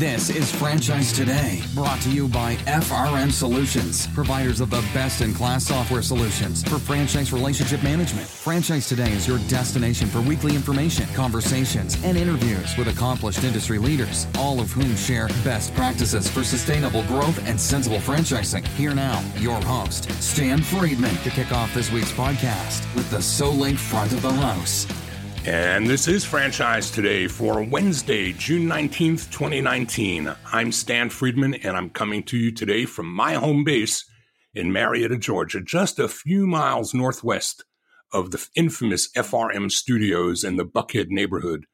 This is Franchise Today, brought to you by FRM Solutions, providers of the best in class software solutions for franchise relationship management. Franchise Today is your destination for weekly information, conversations, and interviews with accomplished industry leaders, all of whom share best practices for sustainable growth and sensible franchising. Here now, your host, Stan Friedman, to kick off this week's podcast with the Solink front of the house. And this is Franchise Today for Wednesday, June 19th, 2019. I'm Stan Friedman, and I'm coming to you today from my home base in Marietta, Georgia, just a few miles northwest of the infamous FRM studios in the Buckhead neighborhood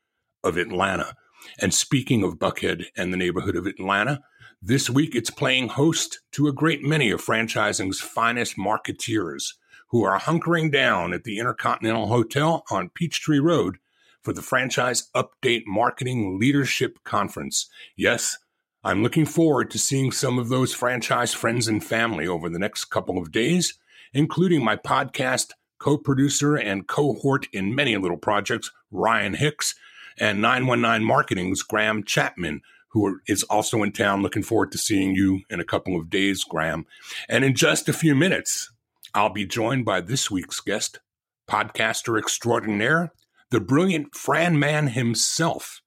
of Atlanta. And speaking of Buckhead and the neighborhood of Atlanta, this week it's playing host to a great many of franchising's finest marketeers who are hunkering down at the Intercontinental Hotel on Peachtree Road for the Franchise Update Marketing Leadership Conference. Yes, I'm looking forward to seeing some of those franchise friends and family over the next couple of days, including my podcast co producer and cohort in many little projects, Ryan Hicks, and 919 Marketing's Graham Chapman, who is also in town. Looking forward to seeing you in a couple of days, Graham. And in just a few minutes, I'll be joined by this week's guest, podcaster extraordinaire, the brilliant Fran man himself,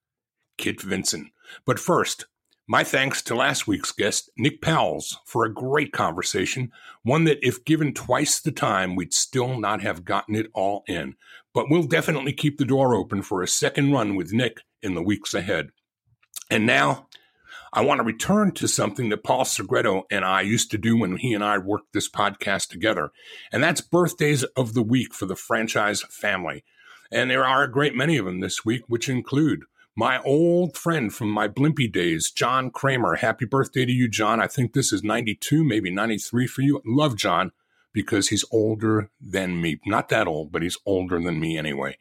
Kit Vinson. But first, my thanks to last week's guest, Nick Powells, for a great conversation, one that, if given twice the time, we'd still not have gotten it all in. But we'll definitely keep the door open for a second run with Nick in the weeks ahead. And now, I want to return to something that Paul Segreto and I used to do when he and I worked this podcast together, and that's birthdays of the week for the franchise family. And there are a great many of them this week, which include my old friend from my Blimpie days, John Kramer. Happy birthday to you, John. I think this is 92, maybe 93 for you. Love John because he's older than me. Not that old, but he's older than me anyway.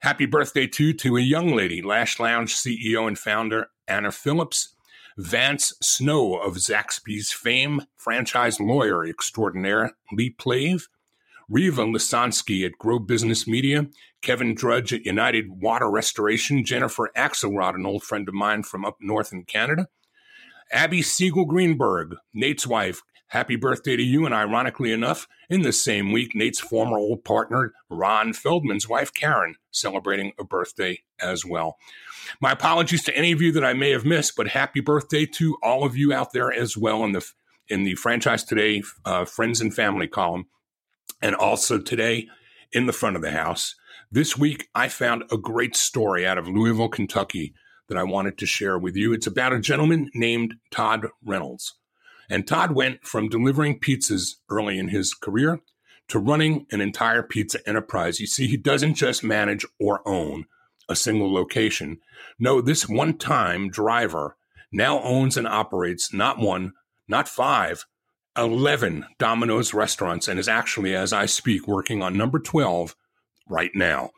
Happy birthday, too, to a young lady, Lash Lounge CEO and founder Anna Phillips. Vance Snow of Zaxby's fame, franchise lawyer extraordinaire Lee Plave, Riva Lisansky at Grow Business Media, Kevin Drudge at United Water Restoration, Jennifer Axelrod, an old friend of mine from up north in Canada, Abby Siegel Greenberg, Nate's wife, happy birthday to you. And ironically enough, in the same week, Nate's former old partner, Ron Feldman's wife, Karen, celebrating a birthday as well. My apologies to any of you that I may have missed, but happy birthday to all of you out there as well in the in the franchise today uh, friends and family column, and also today in the front of the house. This week, I found a great story out of Louisville, Kentucky that I wanted to share with you. It's about a gentleman named Todd Reynolds. And Todd went from delivering pizzas early in his career to running an entire pizza enterprise. You see, he doesn't just manage or own, a single location. No, this one time driver now owns and operates not one, not five, 11 Domino's restaurants and is actually, as I speak, working on number 12 right now.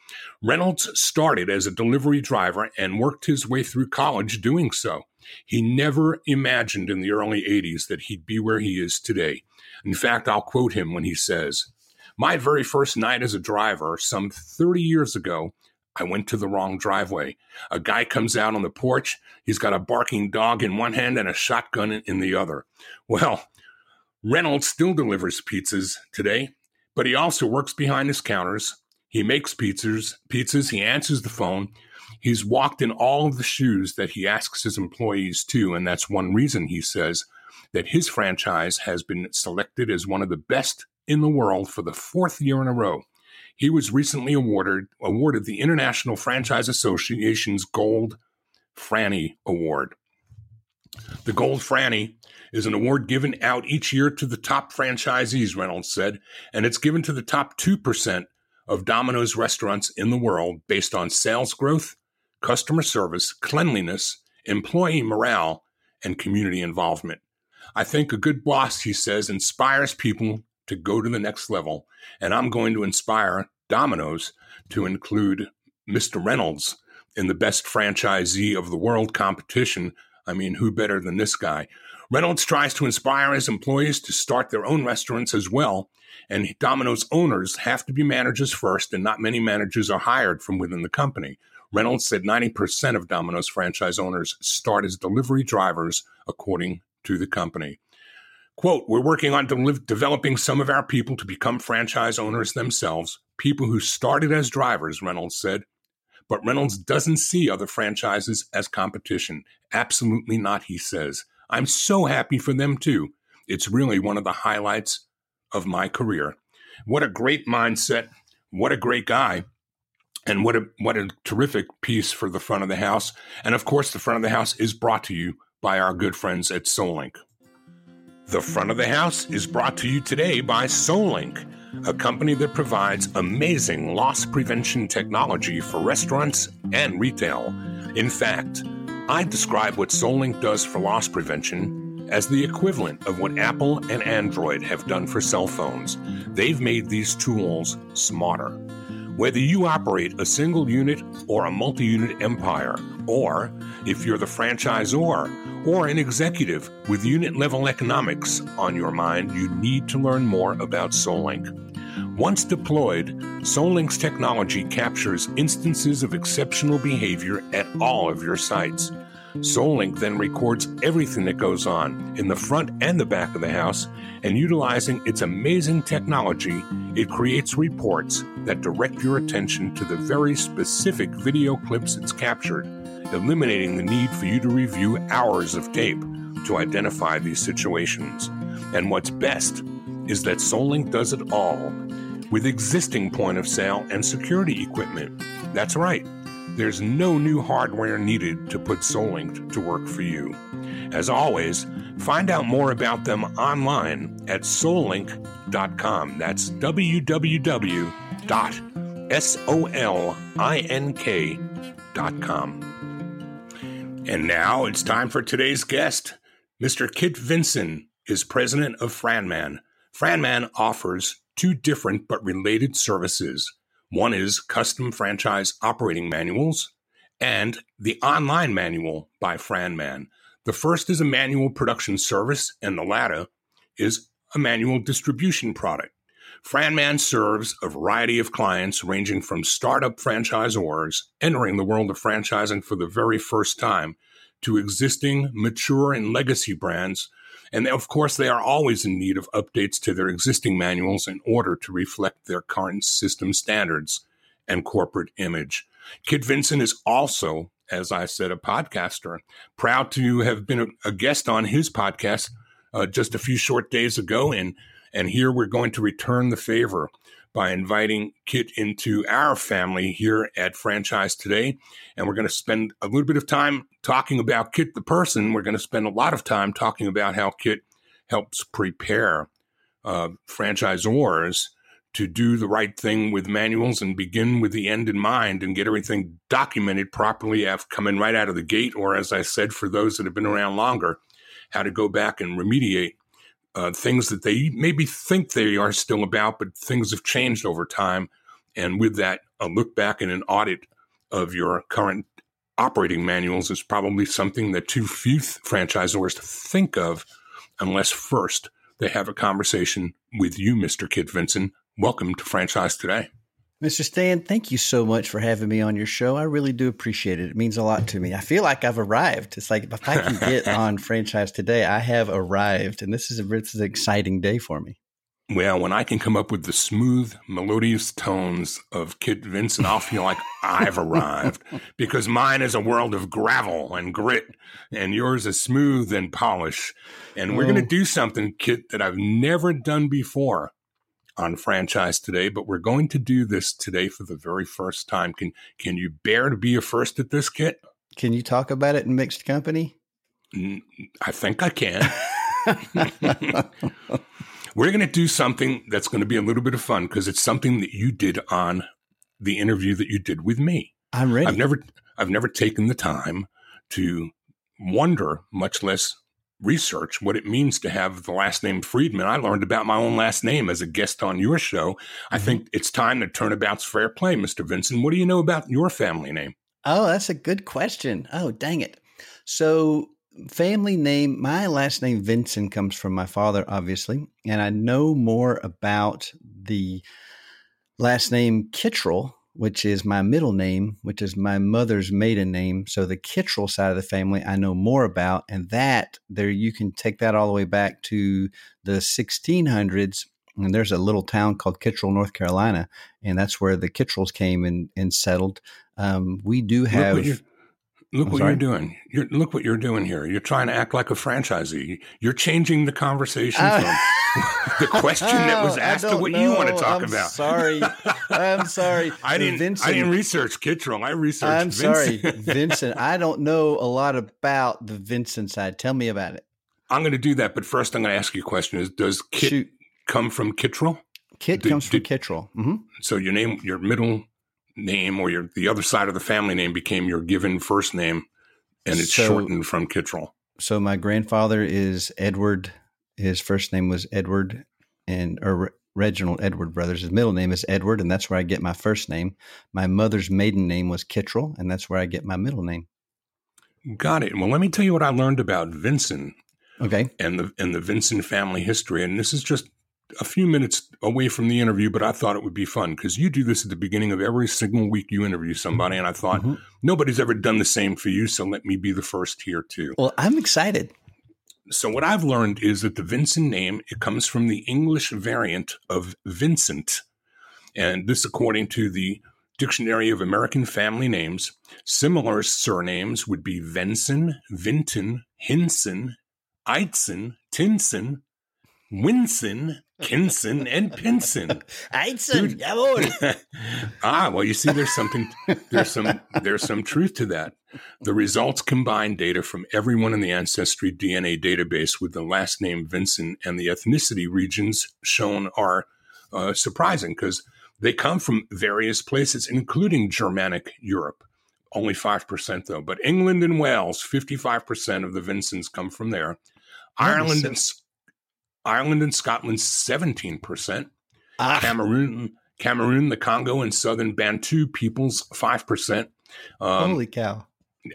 Reynolds started as a delivery driver and worked his way through college doing so. He never imagined in the early 80s that he'd be where he is today. In fact, I'll quote him when he says, My very first night as a driver, some 30 years ago, I went to the wrong driveway. A guy comes out on the porch. He's got a barking dog in one hand and a shotgun in the other. Well, Reynolds still delivers pizzas today, but he also works behind his counters. He makes pizzas, pizzas, he answers the phone. He's walked in all of the shoes that he asks his employees to, and that's one reason he says that his franchise has been selected as one of the best in the world for the fourth year in a row. He was recently awarded awarded the International Franchise Association's Gold Franny Award. The Gold Franny is an award given out each year to the top franchisees, Reynolds said, and it's given to the top 2% of Domino's restaurants in the world based on sales growth, customer service, cleanliness, employee morale, and community involvement. I think a good boss, he says, inspires people to go to the next level. And I'm going to inspire Domino's to include Mr. Reynolds in the best franchisee of the world competition. I mean, who better than this guy? Reynolds tries to inspire his employees to start their own restaurants as well. And Domino's owners have to be managers first, and not many managers are hired from within the company. Reynolds said 90% of Domino's franchise owners start as delivery drivers, according to the company. Quote, we're working on de- developing some of our people to become franchise owners themselves, people who started as drivers, Reynolds said. But Reynolds doesn't see other franchises as competition. Absolutely not, he says. I'm so happy for them too. It's really one of the highlights of my career. What a great mindset. What a great guy. And what a what a terrific piece for the front of the house. And of course, the front of the house is brought to you by our good friends at Solink. The front of the house is brought to you today by Solink, a company that provides amazing loss prevention technology for restaurants and retail. In fact, I describe what Solink does for loss prevention as the equivalent of what Apple and Android have done for cell phones. They've made these tools smarter. Whether you operate a single unit or a multi unit empire, or if you're the franchisor or an executive with unit level economics on your mind, you need to learn more about Solink. Once deployed, Solink's technology captures instances of exceptional behavior at all of your sites. Solink then records everything that goes on in the front and the back of the house, and utilizing its amazing technology, it creates reports that direct your attention to the very specific video clips it's captured, eliminating the need for you to review hours of tape to identify these situations. And what's best is that Solink does it all with existing point of sale and security equipment. That's right. There's no new hardware needed to put Solink to work for you. As always, find out more about them online at solink.com. That's www.solink.com. And now it's time for today's guest. Mr. Kit Vinson is president of Franman. Franman offers two different but related services one is custom franchise operating manuals and the online manual by Franman. The first is a manual production service, and the latter is a manual distribution product. Franman serves a variety of clients ranging from startup franchisors entering the world of franchising for the very first time to existing, mature, and legacy brands and of course, they are always in need of updates to their existing manuals in order to reflect their current system standards and corporate image. Kit Vinson is also, as I said, a podcaster. Proud to have been a, a guest on his podcast uh, just a few short days ago, and and here we're going to return the favor by inviting Kit into our family here at Franchise Today. And we're going to spend a little bit of time talking about Kit the person. We're going to spend a lot of time talking about how Kit helps prepare uh, franchisors to do the right thing with manuals and begin with the end in mind and get everything documented properly after coming right out of the gate. Or, as I said, for those that have been around longer, how to go back and remediate uh, things that they maybe think they are still about, but things have changed over time. And with that, a look back and an audit of your current operating manuals is probably something that too few franchisors think of unless first they have a conversation with you, Mr. Kit Vinson. Welcome to Franchise Today. Mr. Stan, thank you so much for having me on your show. I really do appreciate it. It means a lot to me. I feel like I've arrived. It's like if I can get on franchise today, I have arrived, and this is a, this is an exciting day for me. Well, when I can come up with the smooth, melodious tones of Kit Vinson, I'll feel like I've arrived because mine is a world of gravel and grit, and yours is smooth and polish. And we're going to oh. do something, Kit, that I've never done before on franchise today, but we're going to do this today for the very first time. Can can you bear to be a first at this, Kit? Can you talk about it in mixed company? I think I can. we're going to do something that's going to be a little bit of fun because it's something that you did on the interview that you did with me. I'm ready. I've never I've never taken the time to wonder, much less research what it means to have the last name Friedman. I learned about my own last name as a guest on your show. Mm-hmm. I think it's time to turn turnabout's fair play, Mr. Vinson. What do you know about your family name? Oh, that's a good question. Oh, dang it. So, family name, my last name Vinson comes from my father, obviously, and I know more about the last name Kittrell which is my middle name, which is my mother's maiden name. So the Kittrell side of the family I know more about, and that there you can take that all the way back to the 1600s. And there's a little town called Kittrell, North Carolina, and that's where the Kittrells came and, and settled. Um, we do have. Look what you're doing. You're, look what you're doing here. You're trying to act like a franchisee. You're changing the conversation uh, from the question that was asked to what know. you want to talk I'm about. Sorry, I'm sorry. I didn't. Vinson, I didn't research Kittrell. I researched. I'm Vinson. sorry, Vinson. I don't know a lot about the Vinson side. Tell me about it. I'm going to do that, but first I'm going to ask you a question: Is does Kit Shoot. come from Kittrell? Kit did, comes from did, Kittrell. Mm-hmm. So your name, your middle name or your the other side of the family name became your given first name, and it's so, shortened from Kittrell. So my grandfather is Edward. His first name was Edward, and or Reginald Edward Brothers. His middle name is Edward, and that's where I get my first name. My mother's maiden name was Kittrell, and that's where I get my middle name. Got it. Well, let me tell you what I learned about Vinson. Okay. And the and the Vinson family history, and this is just a few minutes away from the interview, but I thought it would be fun because you do this at the beginning of every single week you interview somebody. And I thought mm-hmm. nobody's ever done the same for you. So let me be the first here too. Well, I'm excited. So what I've learned is that the Vinson name, it comes from the English variant of Vincent. And this according to the Dictionary of American Family Names. Similar surnames would be Venson, Vinton, Hinson, Eitzen, Tinson, Winson, Kinson, and Pinson. Einson, jawohl. ah, well, you see, there's something, there's some, there's some truth to that. The results combine data from everyone in the Ancestry DNA database with the last name Vinson, and the ethnicity regions shown are uh, surprising because they come from various places, including Germanic Europe. Only 5%, though. But England and Wales, 55% of the Vinsons come from there. Ireland and Ireland and Scotland, 17%. Ah. Cameroon, Cameroon, the Congo, and Southern Bantu peoples, 5%. Um, Holy cow.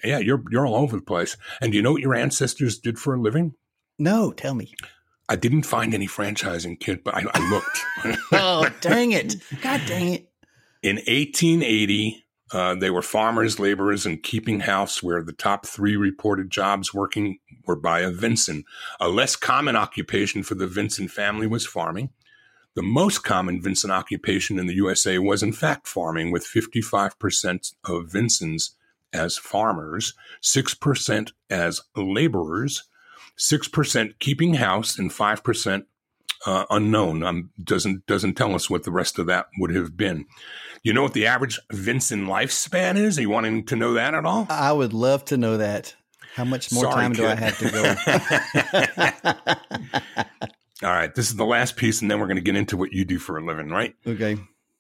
Yeah, you're, you're all over the place. And do you know what your ancestors did for a living? No, tell me. I didn't find any franchising kit, but I, I looked. oh, dang it. God dang it. In 1880, uh, they were farmers, laborers, and keeping house, where the top three reported jobs working were by a Vinson. A less common occupation for the Vinson family was farming. The most common Vinson occupation in the USA was, in fact, farming, with 55% of Vinsons as farmers, 6% as laborers, 6% keeping house, and 5% uh, unknown. Um, doesn't doesn't tell us what the rest of that would have been. You know what the average Vinson lifespan is? Are you wanting to know that at all? I would love to know that. How much more Sorry, time kid. do I have to go? all right, this is the last piece, and then we're going to get into what you do for a living, right? Okay.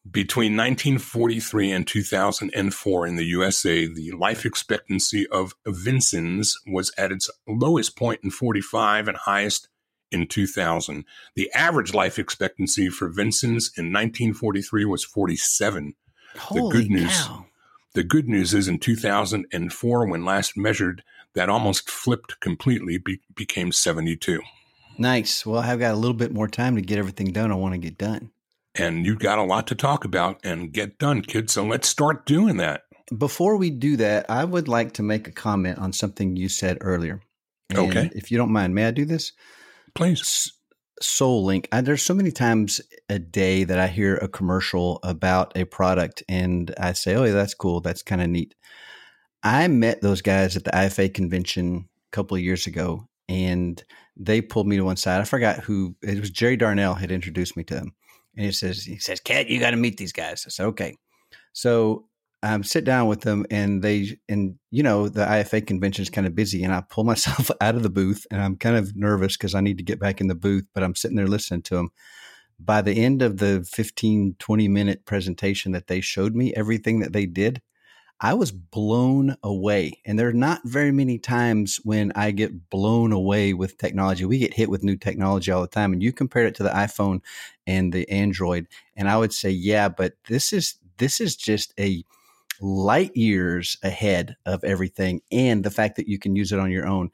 Between 1943 and 2004 in the USA, the life expectancy of Vinsons was at its lowest point in 45 and highest in 2000. The average life expectancy for Vinson's in 1943 was 47. Holy the good news, cow. the good news is in 2004, when last measured, that almost flipped completely, be, became 72. Nice. Well, I've got a little bit more time to get everything done I want to get done. And you've got a lot to talk about and get done, kids. So let's start doing that. Before we do that, I would like to make a comment on something you said earlier. And okay. If you don't mind, may I do this? Please. Solink. I, there's so many times a day that I hear a commercial about a product and I say, oh, yeah, that's cool. That's kind of neat. I met those guys at the IFA convention a couple of years ago and they pulled me to one side. I forgot who it was. Jerry Darnell had introduced me to them. And he says, he says, Cat, you got to meet these guys. I said, okay. So um, sit down with them and they and you know the IFA convention is kind of busy and I pull myself out of the booth and I'm kind of nervous because I need to get back in the booth but I'm sitting there listening to them. By the end of the 15 20 minute presentation that they showed me everything that they did, I was blown away. And there are not very many times when I get blown away with technology. We get hit with new technology all the time. And you compare it to the iPhone and the Android. And I would say, yeah, but this is this is just a light years ahead of everything and the fact that you can use it on your own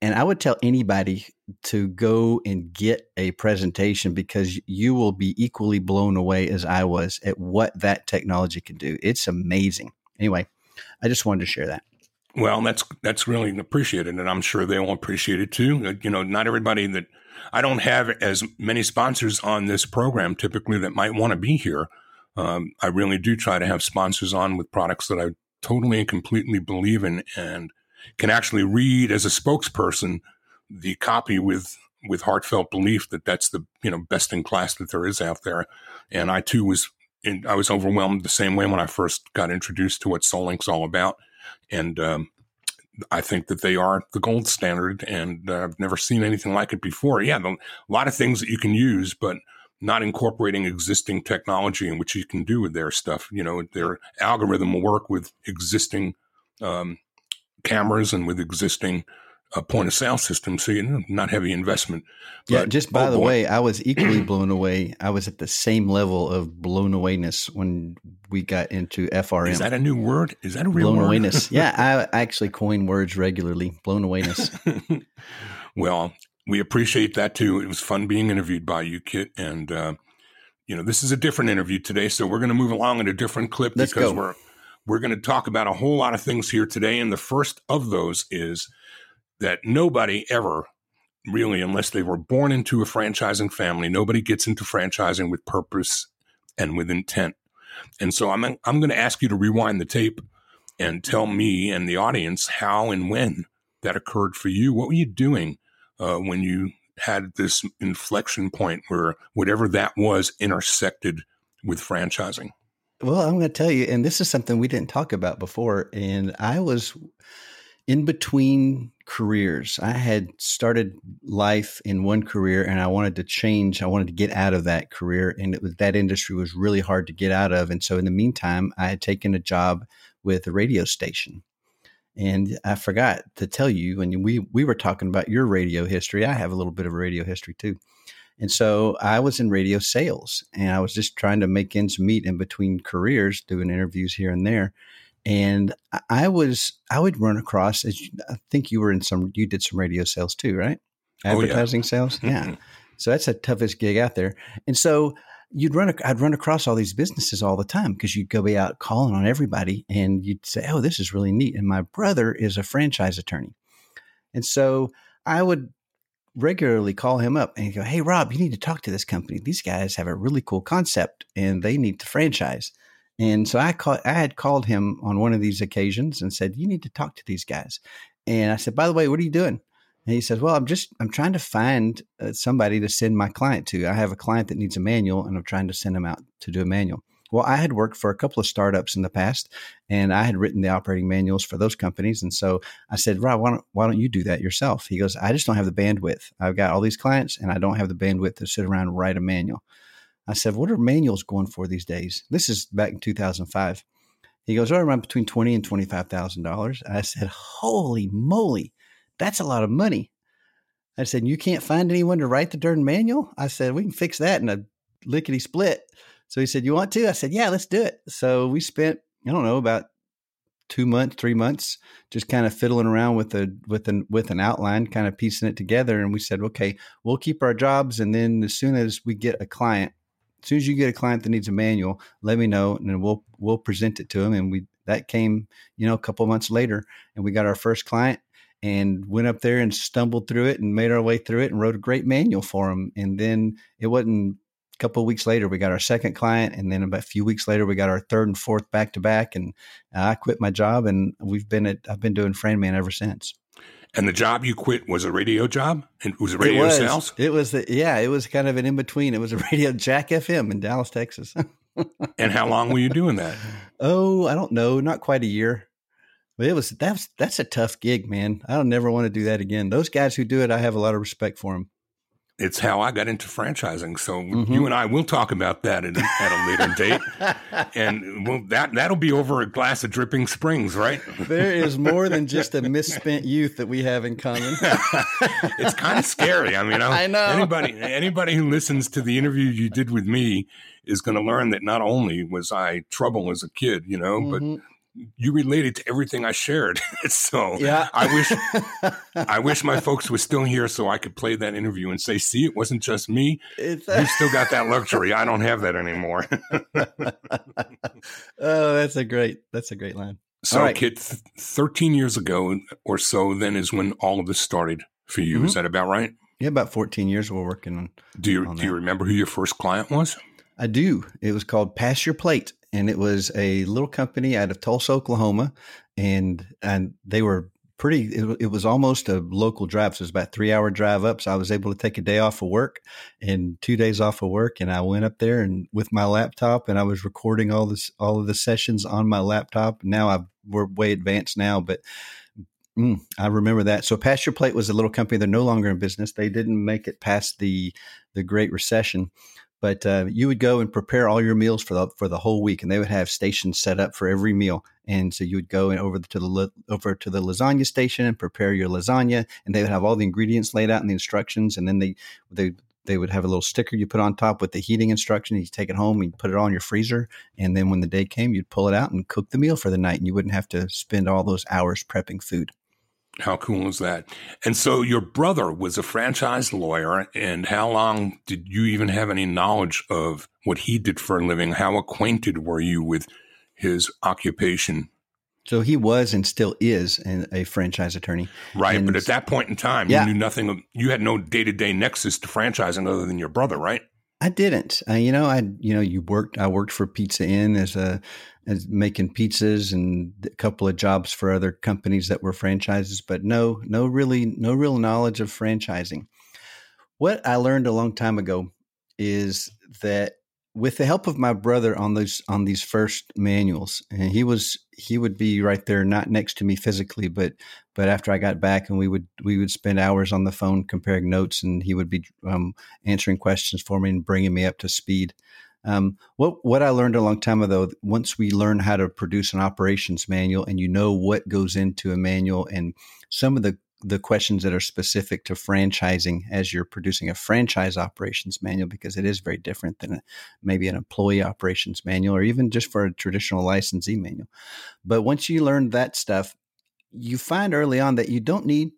And I would tell anybody to go and get a presentation because you will be equally blown away as I was at what that technology can do. It's amazing. Anyway, I just wanted to share that. Well, that's that's really appreciated, and I'm sure they'll appreciate it too. Uh, you know, not everybody that I don't have as many sponsors on this program typically that might want to be here. Um, I really do try to have sponsors on with products that I totally and completely believe in and can actually read as a spokesperson the copy with with heartfelt belief that that's the you know best in class that there is out there. And I too was in, I was overwhelmed the same way when I first got introduced to what Solink's all about, and um, I think that they are the gold standard, and uh, I've never seen anything like it before. Yeah, a lot of things that you can use, but not incorporating existing technology in which you can do with their stuff. You know, their algorithm will work with existing um, cameras and with existing uh, point of sale systems. So, you know, not heavy investment. But, yeah, just by oh the boy. way, I was equally blown away. I was at the same level of blown awayness when we got into FRM. Is that a new word? Is that a real blown word? awayness. yeah, I actually coin words regularly. Blown awayness. well, we appreciate that too. It was fun being interviewed by you, Kit, and uh, you know this is a different interview today, so we're going to move along in a different clip Let's because go. we're we're going to talk about a whole lot of things here today, and the first of those is that nobody ever really, unless they were born into a franchising family, nobody gets into franchising with purpose and with intent. And so I'm I'm going to ask you to rewind the tape and tell me and the audience how and when that occurred for you. What were you doing? Uh, when you had this inflection point where whatever that was intersected with franchising? Well, I'm going to tell you, and this is something we didn't talk about before. And I was in between careers. I had started life in one career and I wanted to change. I wanted to get out of that career. And was that industry was really hard to get out of. And so in the meantime, I had taken a job with a radio station. And I forgot to tell you, and we we were talking about your radio history. I have a little bit of radio history too. And so I was in radio sales and I was just trying to make ends meet in between careers, doing interviews here and there. And I was, I would run across, I think you were in some, you did some radio sales too, right? Advertising oh, yeah. sales. Yeah. so that's the toughest gig out there. And so you'd run, I'd run across all these businesses all the time because you'd go be out calling on everybody and you'd say, Oh, this is really neat. And my brother is a franchise attorney. And so I would regularly call him up and go, Hey, Rob, you need to talk to this company. These guys have a really cool concept and they need to franchise. And so I call, I had called him on one of these occasions and said, You need to talk to these guys. And I said, By the way, what are you doing? And he says, "Well, I'm just I'm trying to find uh, somebody to send my client to. I have a client that needs a manual, and I'm trying to send him out to do a manual." Well, I had worked for a couple of startups in the past, and I had written the operating manuals for those companies. And so I said, "Rob, why don't why don't you do that yourself?" He goes, "I just don't have the bandwidth. I've got all these clients, and I don't have the bandwidth to sit around and write a manual." I said, "What are manuals going for these days?" This is back in 2005. He goes, "Oh, around between twenty and twenty five thousand dollars." I said, "Holy moly!" That's a lot of money. I said, You can't find anyone to write the darn manual? I said, We can fix that in a lickety split. So he said, You want to? I said, Yeah, let's do it. So we spent, I don't know, about two months, three months, just kind of fiddling around with a with an with an outline, kind of piecing it together. And we said, Okay, we'll keep our jobs and then as soon as we get a client, as soon as you get a client that needs a manual, let me know and then we'll we'll present it to them. And we that came, you know, a couple months later and we got our first client and went up there and stumbled through it and made our way through it and wrote a great manual for them. And then it wasn't a couple of weeks later, we got our second client. And then about a few weeks later, we got our third and fourth back to back. And I quit my job and we've been at, I've been doing Fran Man ever since. And the job you quit was a radio job? And it was a radio it was, sales? It was, the, yeah, it was kind of an in between. It was a radio Jack FM in Dallas, Texas. and how long were you doing that? Oh, I don't know. Not quite a year. But it was that's that's a tough gig, man. I don't never want to do that again. Those guys who do it, I have a lot of respect for them. It's how I got into franchising. So mm-hmm. you and I will talk about that at, at a later date, and well, that that'll be over a glass of dripping springs, right? there is more than just a misspent youth that we have in common. it's kind of scary. I mean, I, I know anybody anybody who listens to the interview you did with me is going to learn that not only was I trouble as a kid, you know, mm-hmm. but you related to everything I shared. so yeah. I wish I wish my folks were still here so I could play that interview and say, see, it wasn't just me. It's, you still got that luxury. I don't have that anymore. oh, that's a great that's a great line. So, right. Kit, th- 13 years ago or so, then is when all of this started for you. Mm-hmm. Is that about right? Yeah, about 14 years we're working on. Do you, on do you remember who your first client was? I do. It was called Pass Your Plate and it was a little company out of Tulsa, Oklahoma, and and they were pretty. It, it, was almost a local drive, so it was about three hour drive up. So I was able to take a day off of work and two days off of work, and I went up there and with my laptop, and I was recording all this all of the sessions on my laptop. Now i we're way advanced now, but. Mm, I remember that. So Pass Your Plate was a little company. They're no longer in business. They didn't make it past the the Great Recession, but uh, you would go and prepare all your meals for the for the whole week, and they would have stations set up for every meal. And so you would go and over to the over to the lasagna station and prepare your lasagna, and they would have all the ingredients laid out and the instructions, and then they they they would have a little sticker you put on top with the heating instructions. You take it home, and put it on your freezer, and then when the day came, you'd pull it out and cook the meal for the night, and you wouldn't have to spend all those hours prepping food. How cool is that? And so your brother was a franchise lawyer. And how long did you even have any knowledge of what he did for a living? How acquainted were you with his occupation? So he was and still is a franchise attorney. Right. And but at that point in time, yeah. you knew nothing of, you had no day to day nexus to franchising other than your brother, right? I didn't. Uh, you know, I you know you worked. I worked for Pizza Inn as a as making pizzas and a couple of jobs for other companies that were franchises, but no, no really, no real knowledge of franchising. What I learned a long time ago is that with the help of my brother on those on these first manuals, and he was he would be right there, not next to me physically, but but after I got back, and we would we would spend hours on the phone comparing notes, and he would be um, answering questions for me and bringing me up to speed. Um, what what I learned a long time ago, once we learn how to produce an operations manual, and you know what goes into a manual, and some of the the questions that are specific to franchising as you're producing a franchise operations manual because it is very different than maybe an employee operations manual or even just for a traditional licensee manual. But once you learn that stuff, you find early on that you don't need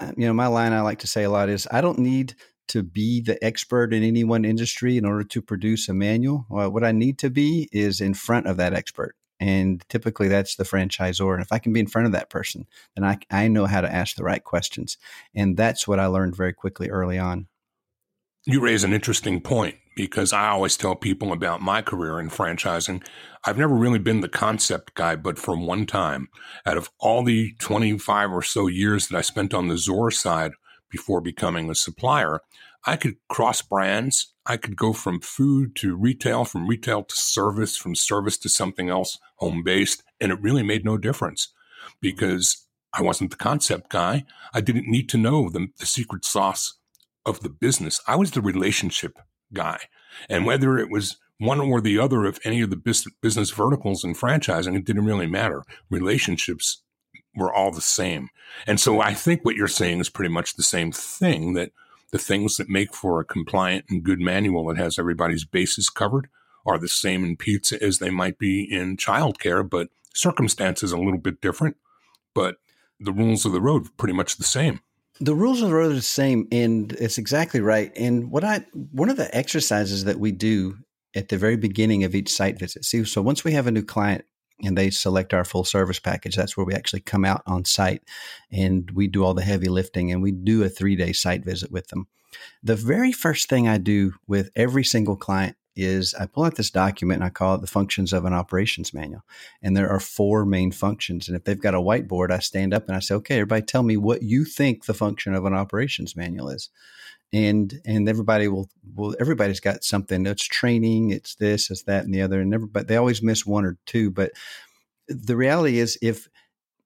uh, you know my line I like to say a lot is I don't need to be the expert in any one industry in order to produce a manual. Well, what I need to be is in front of that expert and typically that's the franchisor. And if I can be in front of that person, then I, I know how to ask the right questions. And that's what I learned very quickly early on. You raise an interesting point because I always tell people about my career in franchising. I've never really been the concept guy, but from one time, out of all the 25 or so years that I spent on the Zor side before becoming a supplier, I could cross brands. I could go from food to retail, from retail to service, from service to something else home based. And it really made no difference because I wasn't the concept guy. I didn't need to know the, the secret sauce of the business. I was the relationship guy. And whether it was one or the other of any of the business verticals in franchising, it didn't really matter. Relationships were all the same. And so I think what you're saying is pretty much the same thing that the things that make for a compliant and good manual that has everybody's bases covered are the same in pizza as they might be in childcare, but circumstances a little bit different. But the rules of the road pretty much the same. The rules of the road are the same, and it's exactly right. And what I one of the exercises that we do at the very beginning of each site visit. See, so once we have a new client and they select our full service package. That's where we actually come out on site and we do all the heavy lifting and we do a three day site visit with them. The very first thing I do with every single client is I pull out this document and I call it the functions of an operations manual. And there are four main functions. And if they've got a whiteboard, I stand up and I say, okay, everybody tell me what you think the function of an operations manual is and and everybody will will everybody's got something. It's training it's this it's that and the other and everybody they always miss one or two but the reality is if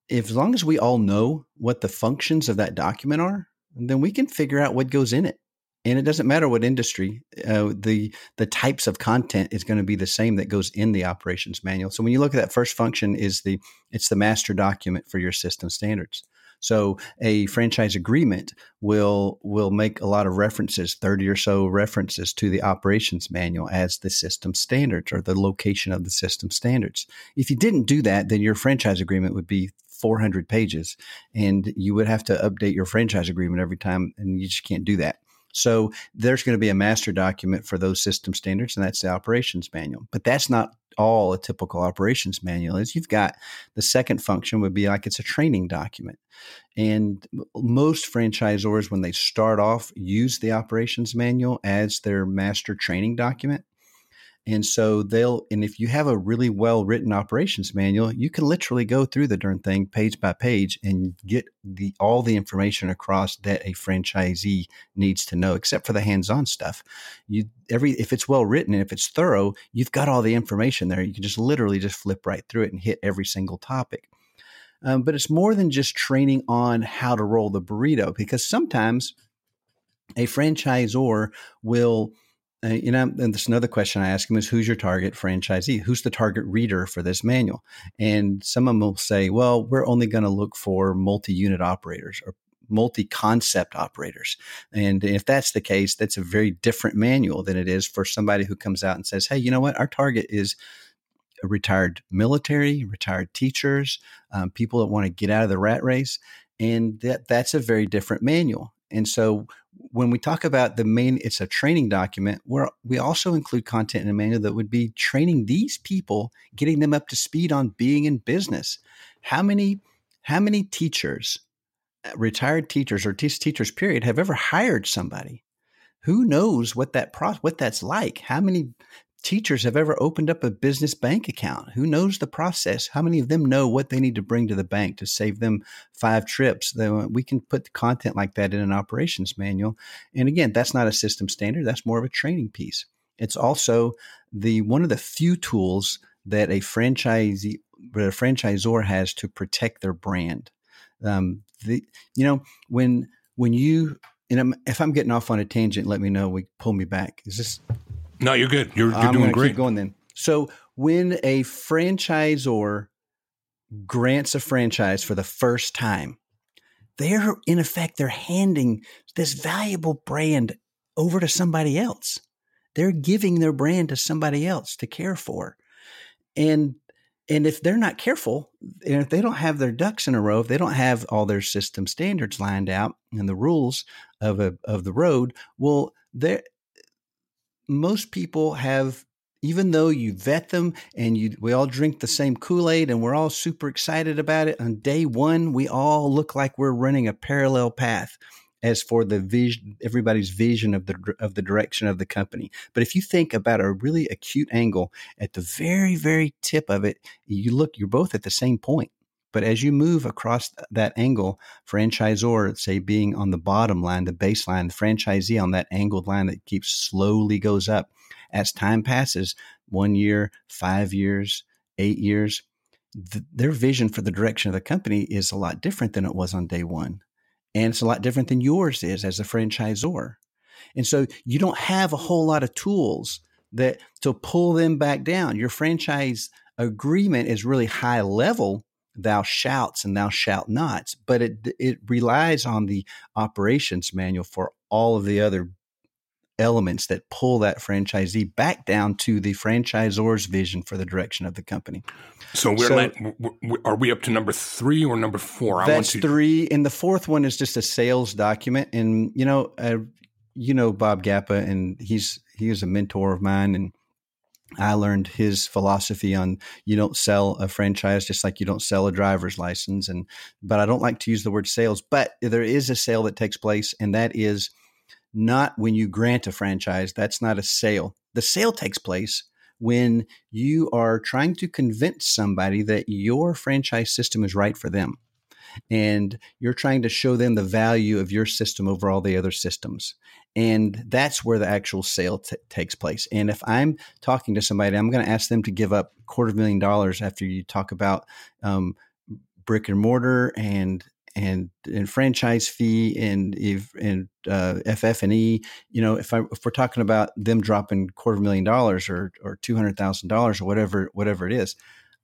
if as long as we all know what the functions of that document are then we can figure out what goes in it. And it doesn't matter what industry uh, the the types of content is going to be the same that goes in the operations manual. So when you look at that first function is the it's the master document for your system standards So a franchise agreement will will make a lot of references, 30 or so references to the operations manual as the system standards or the location of the system standards. If you didn't do that, then your franchise agreement would be 400 pages and you would have to update your franchise agreement every time and you just can't do that. So there's going to be a master document for those system standards, and that's the operations manual. But that's not all a typical operations manual is. You've got the second function would be like it's a training document. And most franchisors, when they start off, use the operations manual as their master training document. And so they'll, and if you have a really well written operations manual, you can literally go through the darn thing page by page and get the all the information across that a franchisee needs to know, except for the hands on stuff. You every if it's well written and if it's thorough, you've got all the information there. You can just literally just flip right through it and hit every single topic. Um, but it's more than just training on how to roll the burrito because sometimes a franchisor will uh, you know, and there's another question I ask them is, who's your target franchisee? Who's the target reader for this manual? And some of them will say, well, we're only going to look for multi-unit operators or multi-concept operators. And if that's the case, that's a very different manual than it is for somebody who comes out and says, hey, you know what? Our target is retired military, retired teachers, um, people that want to get out of the rat race. And that that's a very different manual. And so when we talk about the main, it's a training document where we also include content in a manual that would be training these people, getting them up to speed on being in business. How many, how many teachers, uh, retired teachers or teachers period, have ever hired somebody? Who knows what that pro- what that's like? How many teachers have ever opened up a business bank account? Who knows the process? How many of them know what they need to bring to the bank to save them five trips? We can put the content like that in an operations manual. And again, that's not a system standard, that's more of a training piece. It's also the one of the few tools that a franchisee a franchisor has to protect their brand. Um, the you know when when you and if I'm getting off on a tangent, let me know. We pull me back. Is this no, you're good. You're, you're doing great. Keep going then. So when a franchisor grants a franchise for the first time, they're in effect they're handing this valuable brand over to somebody else. They're giving their brand to somebody else to care for. And and if they're not careful, and if they don't have their ducks in a row, if they don't have all their system standards lined out and the rules of a, of the road, well, they most people have even though you vet them and you we all drink the same Kool-Aid and we're all super excited about it on day 1 we all look like we're running a parallel path as for the vision everybody's vision of the of the direction of the company. But if you think about a really acute angle at the very very tip of it you look you're both at the same point but as you move across that angle, franchisor, say being on the bottom line, the baseline, the franchisee on that angled line that keeps slowly goes up. As time passes, one year, five years, eight years, th- their vision for the direction of the company is a lot different than it was on day one. And it's a lot different than yours is as a franchisor. And so you don't have a whole lot of tools that to pull them back down. Your franchise agreement is really high level thou shalt and thou shalt not, but it it relies on the operations manual for all of the other elements that pull that franchisee back down to the franchisor's vision for the direction of the company. So we're so, like, are we up to number three or number four? I that's to- three, and the fourth one is just a sales document. And you know, uh, you know Bob Gappa, and he's he is a mentor of mine, and I learned his philosophy on you don't sell a franchise just like you don't sell a driver's license. And but I don't like to use the word sales, but there is a sale that takes place, and that is not when you grant a franchise. That's not a sale. The sale takes place when you are trying to convince somebody that your franchise system is right for them and you're trying to show them the value of your system over all the other systems. And that's where the actual sale t- takes place. And if I'm talking to somebody, I'm going to ask them to give up quarter of a million dollars after you talk about um, brick and mortar and and and franchise fee and if and uh, FF and E. You know, if I if we're talking about them dropping quarter of million dollars or or two hundred thousand dollars or whatever whatever it is,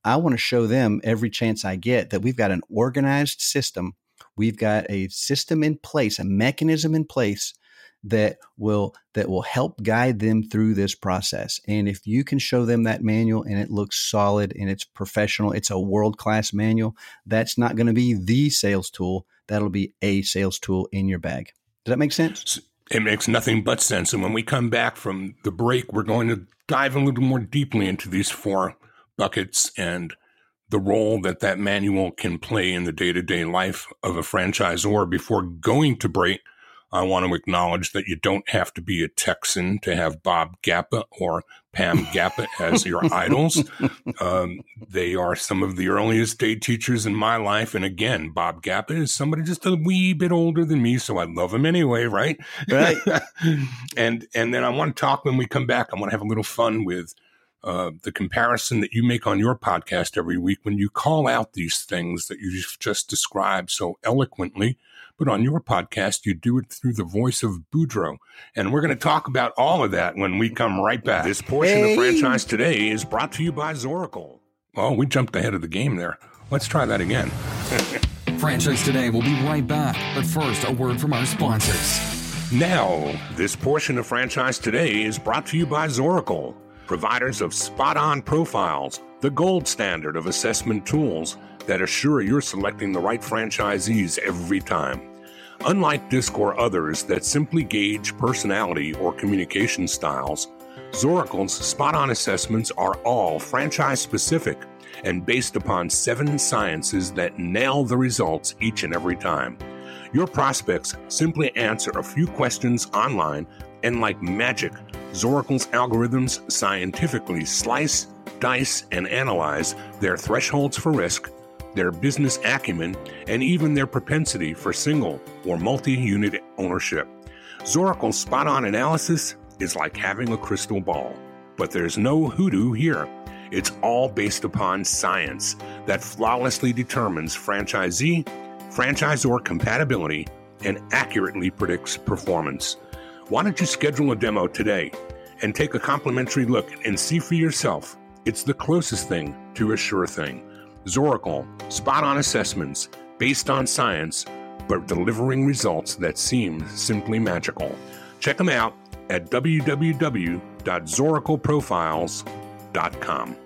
I want to show them every chance I get that we've got an organized system we've got a system in place, a mechanism in place that will that will help guide them through this process. And if you can show them that manual and it looks solid and it's professional, it's a world-class manual, that's not going to be the sales tool, that'll be a sales tool in your bag. Does that make sense? It makes nothing but sense. And when we come back from the break, we're going to dive a little more deeply into these four buckets and the role that that manual can play in the day to day life of a franchisor. Before going to break, I want to acknowledge that you don't have to be a Texan to have Bob Gappa or Pam Gappa as your idols. Um, they are some of the earliest day teachers in my life. And again, Bob Gappa is somebody just a wee bit older than me, so I love him anyway, right? Right. and and then I want to talk when we come back. I want to have a little fun with uh, the comparison that you make on your podcast every week when you call out these things that you've just described so eloquently but on your podcast, you do it through the voice of Boudreaux. And we're going to talk about all of that when we come right back. This portion hey. of Franchise Today is brought to you by Zoracle. Oh, we jumped ahead of the game there. Let's try that again. Franchise Today will be right back. But first, a word from our sponsors. Now, this portion of Franchise Today is brought to you by Zoracle, providers of spot on profiles, the gold standard of assessment tools that assure you're selecting the right franchisees every time. Unlike DISC or others that simply gauge personality or communication styles, Zoracle's spot on assessments are all franchise specific and based upon seven sciences that nail the results each and every time. Your prospects simply answer a few questions online, and like magic, Zoracle's algorithms scientifically slice, dice, and analyze their thresholds for risk their business acumen, and even their propensity for single or multi unit ownership. Zoracle's spot on analysis is like having a crystal ball, but there's no hoodoo here. It's all based upon science that flawlessly determines franchisee, franchisor compatibility, and accurately predicts performance. Why don't you schedule a demo today and take a complimentary look and see for yourself? It's the closest thing to a sure thing. Zoracle, spot on assessments based on science, but delivering results that seem simply magical. Check them out at www.zoracleprofiles.com.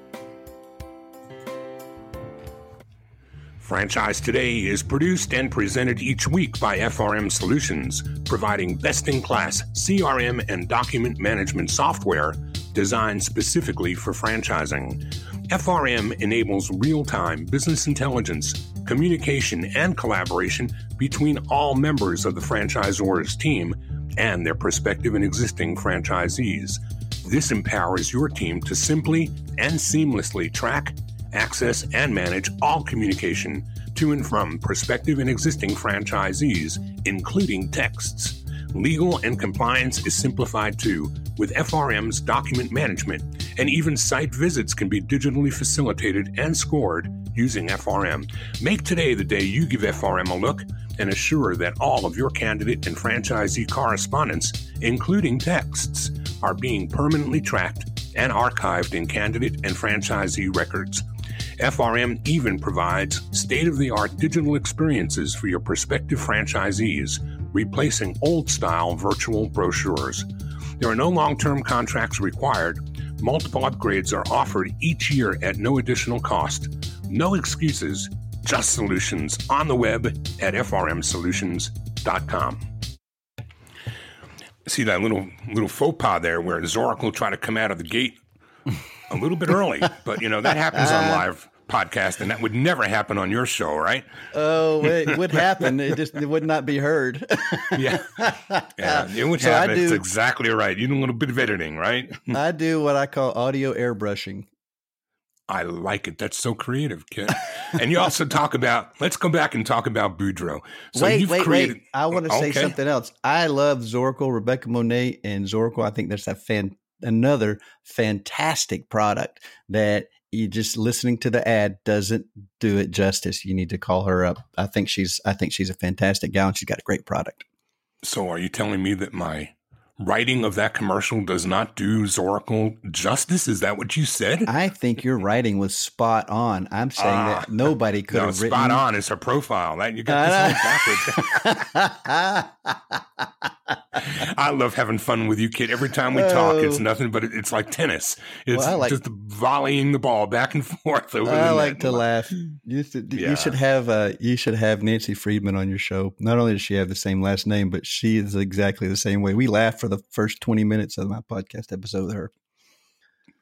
Franchise Today is produced and presented each week by FRM Solutions, providing best in class CRM and document management software designed specifically for franchising. FRM enables real time business intelligence, communication, and collaboration between all members of the franchisor's team and their prospective and existing franchisees. This empowers your team to simply and seamlessly track, access, and manage all communication to and from prospective and existing franchisees, including texts. Legal and compliance is simplified too with FRM's document management, and even site visits can be digitally facilitated and scored using FRM. Make today the day you give FRM a look and assure that all of your candidate and franchisee correspondence, including texts, are being permanently tracked and archived in candidate and franchisee records. FRM even provides state of the art digital experiences for your prospective franchisees replacing old style virtual brochures. There are no long term contracts required. Multiple upgrades are offered each year at no additional cost. No excuses, just solutions on the web at frmsolutions.com. See that little little faux pas there where Zoracle tried to come out of the gate a little bit early, but you know that happens on uh, live podcast, and that would never happen on your show, right? Oh, it would happen. It just it would not be heard. yeah, yeah, it would so happen. Do, it's exactly right. You do a little bit of editing, right? I do what I call audio airbrushing. I like it. That's so creative, Kit. and you also talk about. Let's go back and talk about Boudreaux. So wait, wait, created, wait. I want to okay. say something else. I love Zoracle, Rebecca Monet, and Zoracle. I think there's a fan another fantastic product that you just listening to the ad doesn't do it justice. You need to call her up. I think she's I think she's a fantastic gal and she's got a great product. So are you telling me that my writing of that commercial does not do Zoracle justice? Is that what you said? I think your writing was spot on. I'm saying uh, that ah. nobody could no, have written. Spot on is her profile. That you got this backwards. I love having fun with you, Kit. Every time we talk, it's oh. nothing but it's like tennis. It's well, like, just volleying the ball back and forth over I like to laugh. You should, yeah. you should have uh, you should have Nancy Friedman on your show. Not only does she have the same last name, but she is exactly the same way. We laugh for the first twenty minutes of my podcast episode with her.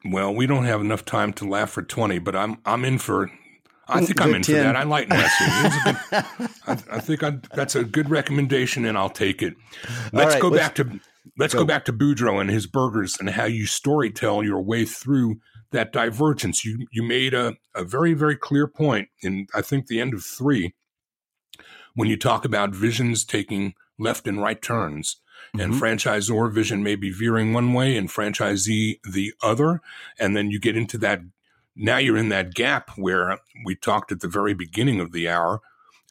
Well, we don't have enough time to laugh for twenty, but I'm I'm in for I think I'm in 10. for that. I like Nessie. I, I, think I, that's a good recommendation, and I'll take it. Let's right, go let's, back to let's go. go. back to Boudreaux and his burgers and how you storytell your way through that divergence. You you made a, a very very clear point in I think the end of three when you talk about visions taking left and right turns. Mm-hmm. And franchisor vision may be veering one way and franchisee the other. And then you get into that now you're in that gap where we talked at the very beginning of the hour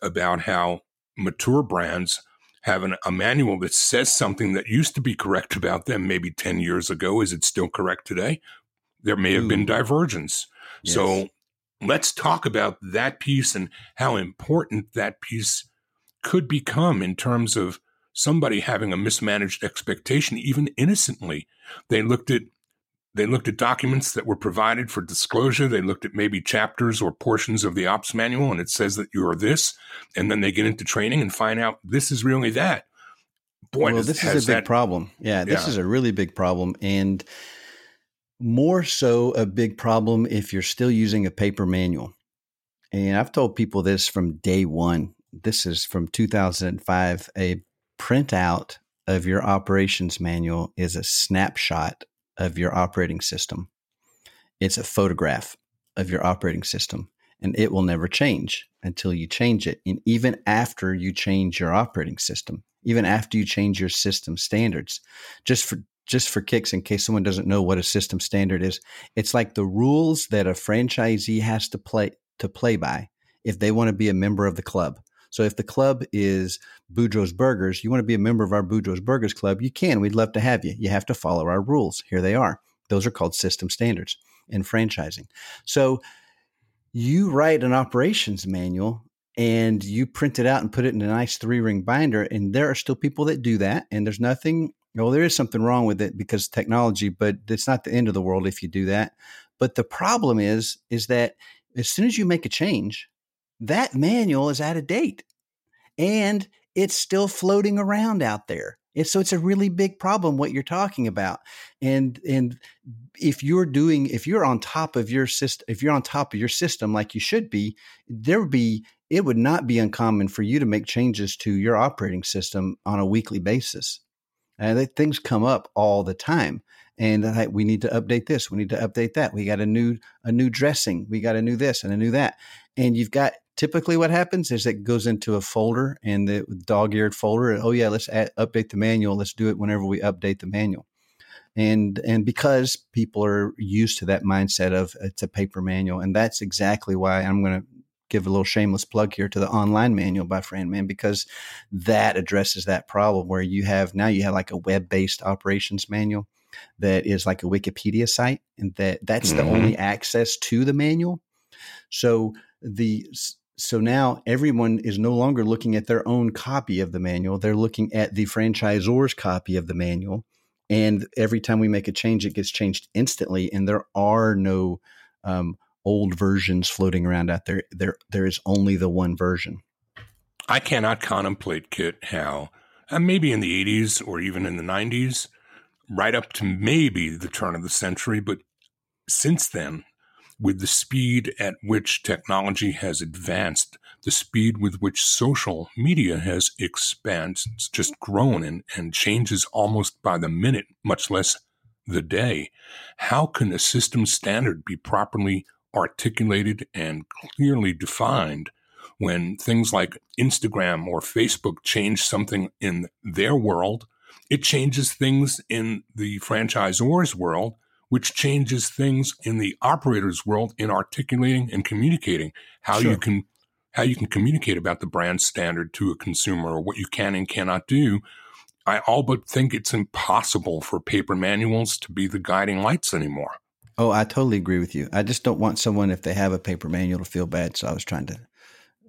about how mature brands have an, a manual that says something that used to be correct about them maybe 10 years ago. Is it still correct today? There may have Ooh. been mm. divergence. Yes. So let's talk about that piece and how important that piece could become in terms of somebody having a mismanaged expectation, even innocently. They looked at they looked at documents that were provided for disclosure. They looked at maybe chapters or portions of the ops manual, and it says that you're this. And then they get into training and find out this is really that. Boy, well, this is a big that, problem. Yeah, this yeah. is a really big problem. And more so a big problem if you're still using a paper manual. And I've told people this from day one. This is from 2005. A printout of your operations manual is a snapshot of your operating system. It's a photograph of your operating system, and it will never change until you change it. And even after you change your operating system, even after you change your system standards, just for just for kicks, in case someone doesn't know what a system standard is, it's like the rules that a franchisee has to play to play by if they want to be a member of the club. So if the club is Boudreaux's Burgers, you want to be a member of our Boudreaux's Burgers Club, you can. We'd love to have you. You have to follow our rules. Here they are. Those are called system standards in franchising. So you write an operations manual and you print it out and put it in a nice three ring binder. And there are still people that do that. And there's nothing, well, there is something wrong with it because technology, but it's not the end of the world if you do that. But the problem is, is that as soon as you make a change, that manual is out of date and it's still floating around out there. So it's a really big problem what you're talking about. And and if you're doing if you're on top of your system if you're on top of your system like you should be, there would be it would not be uncommon for you to make changes to your operating system on a weekly basis. And things come up all the time. And we need to update this. We need to update that. We got a new a new dressing. We got a new this and a new that. And you've got typically what happens is it goes into a folder and the dog-eared folder. Oh yeah, let's add, update the manual. Let's do it whenever we update the manual. And and because people are used to that mindset of it's a paper manual, and that's exactly why I'm going to give a little shameless plug here to the online manual by FranMan because that addresses that problem where you have now you have like a web-based operations manual that is like a Wikipedia site, and that that's mm-hmm. the only access to the manual. So the so now everyone is no longer looking at their own copy of the manual. They're looking at the franchisor's copy of the manual. And every time we make a change, it gets changed instantly. And there are no um, old versions floating around out there. There, there is only the one version. I cannot contemplate, Kit, how uh, maybe in the 80s or even in the 90s, right up to maybe the turn of the century, but since then, with the speed at which technology has advanced, the speed with which social media has expanded, it's just grown and, and changes almost by the minute, much less the day. How can a system standard be properly articulated and clearly defined when things like Instagram or Facebook change something in their world? It changes things in the franchisor's world which changes things in the operator's world in articulating and communicating how sure. you can how you can communicate about the brand standard to a consumer or what you can and cannot do I all but think it's impossible for paper manuals to be the guiding lights anymore. Oh, I totally agree with you. I just don't want someone if they have a paper manual to feel bad. So I was trying to,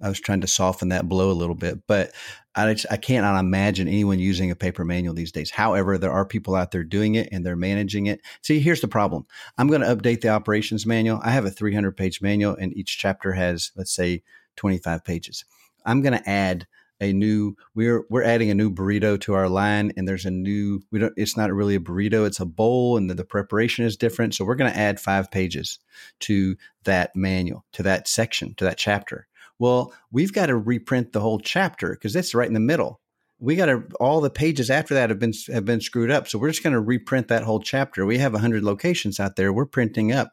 I was trying to soften that blow a little bit. But I, I cannot imagine anyone using a paper manual these days. However, there are people out there doing it and they're managing it. See, here's the problem. I'm going to update the operations manual. I have a 300 page manual, and each chapter has, let's say, 25 pages. I'm going to add a new we're we're adding a new burrito to our line and there's a new we don't it's not really a burrito it's a bowl and the, the preparation is different so we're going to add five pages to that manual to that section to that chapter well we've got to reprint the whole chapter because that's right in the middle. We got to all the pages after that have been have been screwed up so we're just going to reprint that whole chapter. We have 100 locations out there. We're printing up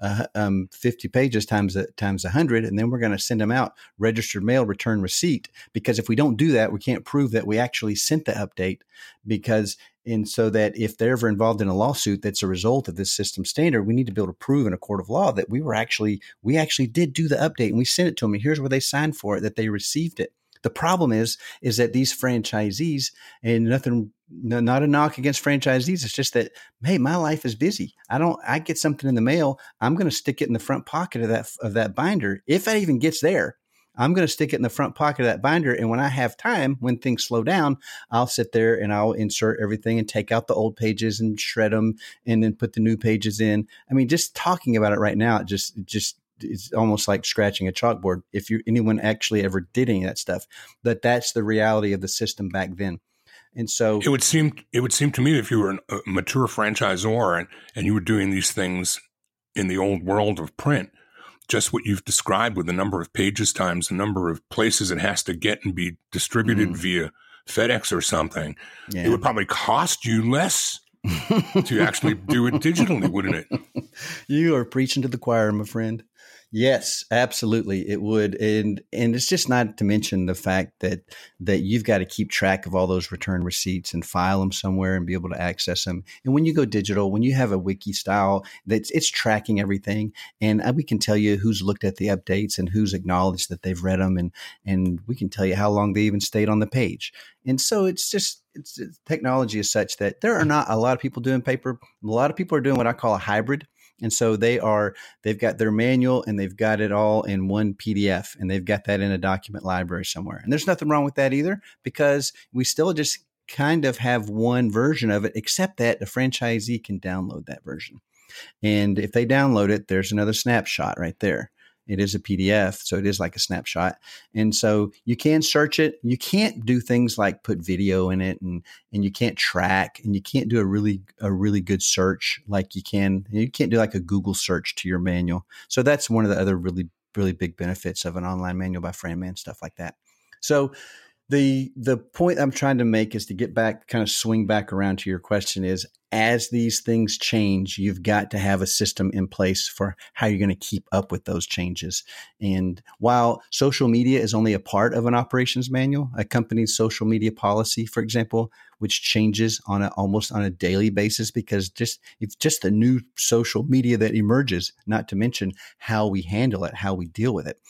uh, um, 50 pages times a, times 100 and then we're going to send them out registered mail return receipt because if we don't do that we can't prove that we actually sent the update because and so that if they're ever involved in a lawsuit that's a result of this system standard we need to be able to prove in a court of law that we were actually we actually did do the update and we sent it to them and here's where they signed for it that they received it the problem is, is that these franchisees, and nothing, not a knock against franchisees. It's just that, hey, my life is busy. I don't. I get something in the mail. I'm going to stick it in the front pocket of that of that binder. If it even gets there, I'm going to stick it in the front pocket of that binder. And when I have time, when things slow down, I'll sit there and I'll insert everything and take out the old pages and shred them and then put the new pages in. I mean, just talking about it right now, it just, it just it's almost like scratching a chalkboard if you anyone actually ever did any of that stuff but that's the reality of the system back then and so it would seem it would seem to me if you were a mature franchisor and, and you were doing these things in the old world of print just what you've described with the number of pages times the number of places it has to get and be distributed mm. via FedEx or something yeah. it would probably cost you less to actually do it digitally, wouldn't it? You are preaching to the choir, my friend. Yes, absolutely, it would, and and it's just not to mention the fact that that you've got to keep track of all those return receipts and file them somewhere and be able to access them. And when you go digital, when you have a wiki style, that's it's tracking everything, and uh, we can tell you who's looked at the updates and who's acknowledged that they've read them, and and we can tell you how long they even stayed on the page. And so it's just it's, technology is such that there are not a lot of people doing paper. A lot of people are doing what I call a hybrid and so they are, they've got their manual and they've got it all in one PDF and they've got that in a document library somewhere. And there's nothing wrong with that either because we still just kind of have one version of it, except that the franchisee can download that version. And if they download it, there's another snapshot right there. It is a PDF, so it is like a snapshot. And so you can search it. You can't do things like put video in it and and you can't track and you can't do a really a really good search like you can. You can't do like a Google search to your manual. So that's one of the other really really big benefits of an online manual by FranMan stuff like that. So the the point I'm trying to make is to get back, kind of swing back around to your question is as these things change, you've got to have a system in place for how you're going to keep up with those changes. And while social media is only a part of an operations manual, a company's social media policy, for example, which changes on a, almost on a daily basis because just it's just the new social media that emerges, not to mention how we handle it, how we deal with it